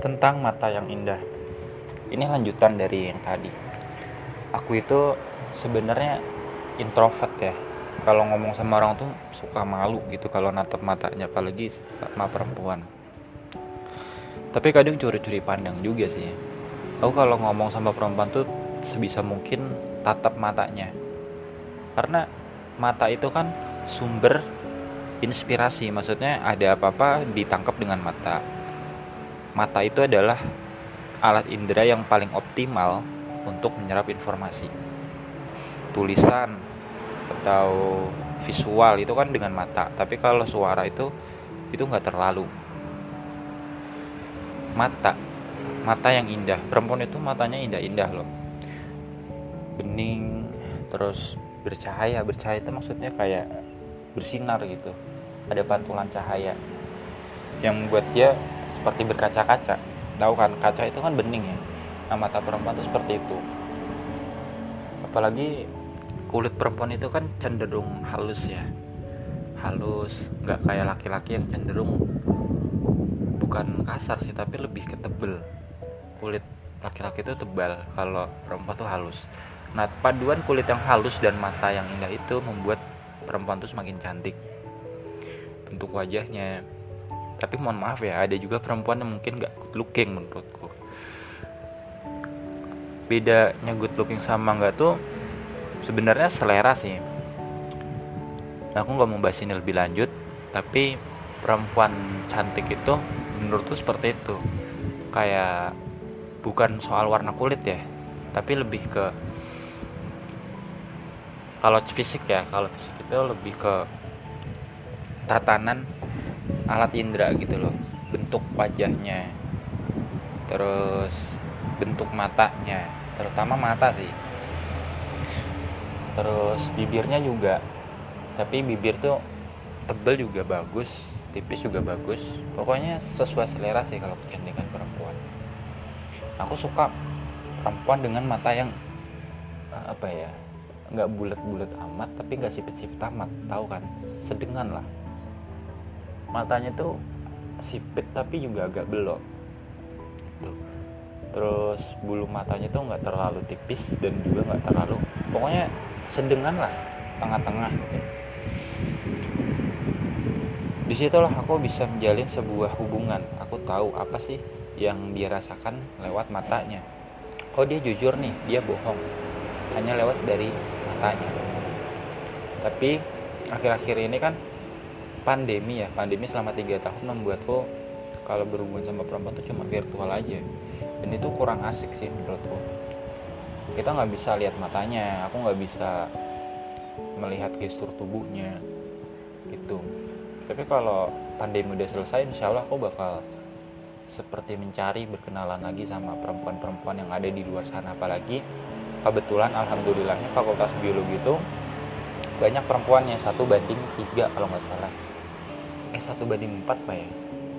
tentang mata yang indah. Ini lanjutan dari yang tadi. Aku itu sebenarnya introvert ya. Kalau ngomong sama orang tuh suka malu gitu kalau natap matanya apalagi sama perempuan. Tapi kadang curi-curi pandang juga sih. Aku kalau ngomong sama perempuan tuh sebisa mungkin tatap matanya. Karena mata itu kan sumber inspirasi, maksudnya ada apa-apa ditangkap dengan mata mata itu adalah alat indera yang paling optimal untuk menyerap informasi. Tulisan atau visual itu kan dengan mata, tapi kalau suara itu itu nggak terlalu. Mata, mata yang indah. Perempuan itu matanya indah-indah loh. Bening, terus bercahaya. Bercahaya itu maksudnya kayak bersinar gitu. Ada pantulan cahaya yang membuat dia seperti berkaca-kaca. Tahu kan kaca itu kan bening ya. Nah mata perempuan itu seperti itu. Apalagi kulit perempuan itu kan cenderung halus ya. Halus nggak kayak laki-laki yang cenderung bukan kasar sih tapi lebih ketebel kulit laki-laki itu tebal kalau perempuan tuh halus. Nah paduan kulit yang halus dan mata yang indah itu membuat perempuan tuh semakin cantik. Bentuk wajahnya tapi mohon maaf ya ada juga perempuan yang mungkin gak good looking menurutku. Bedanya good looking sama nggak tuh sebenarnya selera sih. Nah, aku nggak mau bahas ini lebih lanjut tapi perempuan cantik itu menurutku seperti itu. Kayak bukan soal warna kulit ya tapi lebih ke kalau fisik ya kalau fisik itu lebih ke tatanan alat indera gitu loh bentuk wajahnya terus bentuk matanya terutama mata sih. Terus bibirnya juga tapi bibir tuh tebel juga bagus tipis juga bagus. Pokoknya sesuai selera sih kalau kecantikan perempuan. Aku suka perempuan dengan mata yang eh, apa ya nggak bulat-bulat amat tapi nggak sipit-sipit amat. Tahu kan? Sedengan lah matanya tuh sipit tapi juga agak belok. Tuh terus bulu matanya tuh nggak terlalu tipis dan juga nggak terlalu pokoknya sedengan lah tengah-tengah gitu. di situlah aku bisa menjalin sebuah hubungan. Aku tahu apa sih yang dia rasakan lewat matanya. Oh dia jujur nih dia bohong. Hanya lewat dari matanya. Tapi akhir-akhir ini kan pandemi ya. Pandemi selama tiga tahun membuatku kalau berhubungan sama perempuan tuh cuma virtual aja. Dan itu kurang asik sih menurutku. Kita nggak bisa lihat matanya aku nggak bisa melihat gestur tubuhnya gitu. Tapi kalau pandemi udah selesai insya Allah aku bakal seperti mencari berkenalan lagi sama perempuan-perempuan yang ada di luar sana. Apalagi kebetulan alhamdulillahnya fakultas biologi itu banyak perempuan yang satu banding tiga kalau nggak salah eh satu banding empat pak ya?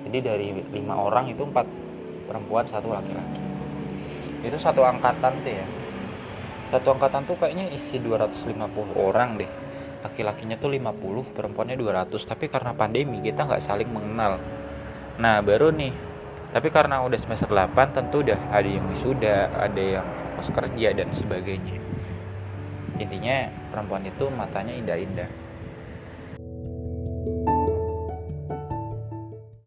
Jadi dari lima orang itu empat perempuan satu laki-laki. Itu satu angkatan tuh ya? Satu angkatan tuh kayaknya isi 250 orang deh. Laki-lakinya tuh 50 perempuannya 200 tapi karena pandemi kita nggak saling mengenal. Nah baru nih. Tapi karena udah semester 8 tentu udah ada yang wisuda ada yang fokus kerja dan sebagainya. Intinya perempuan itu matanya indah-indah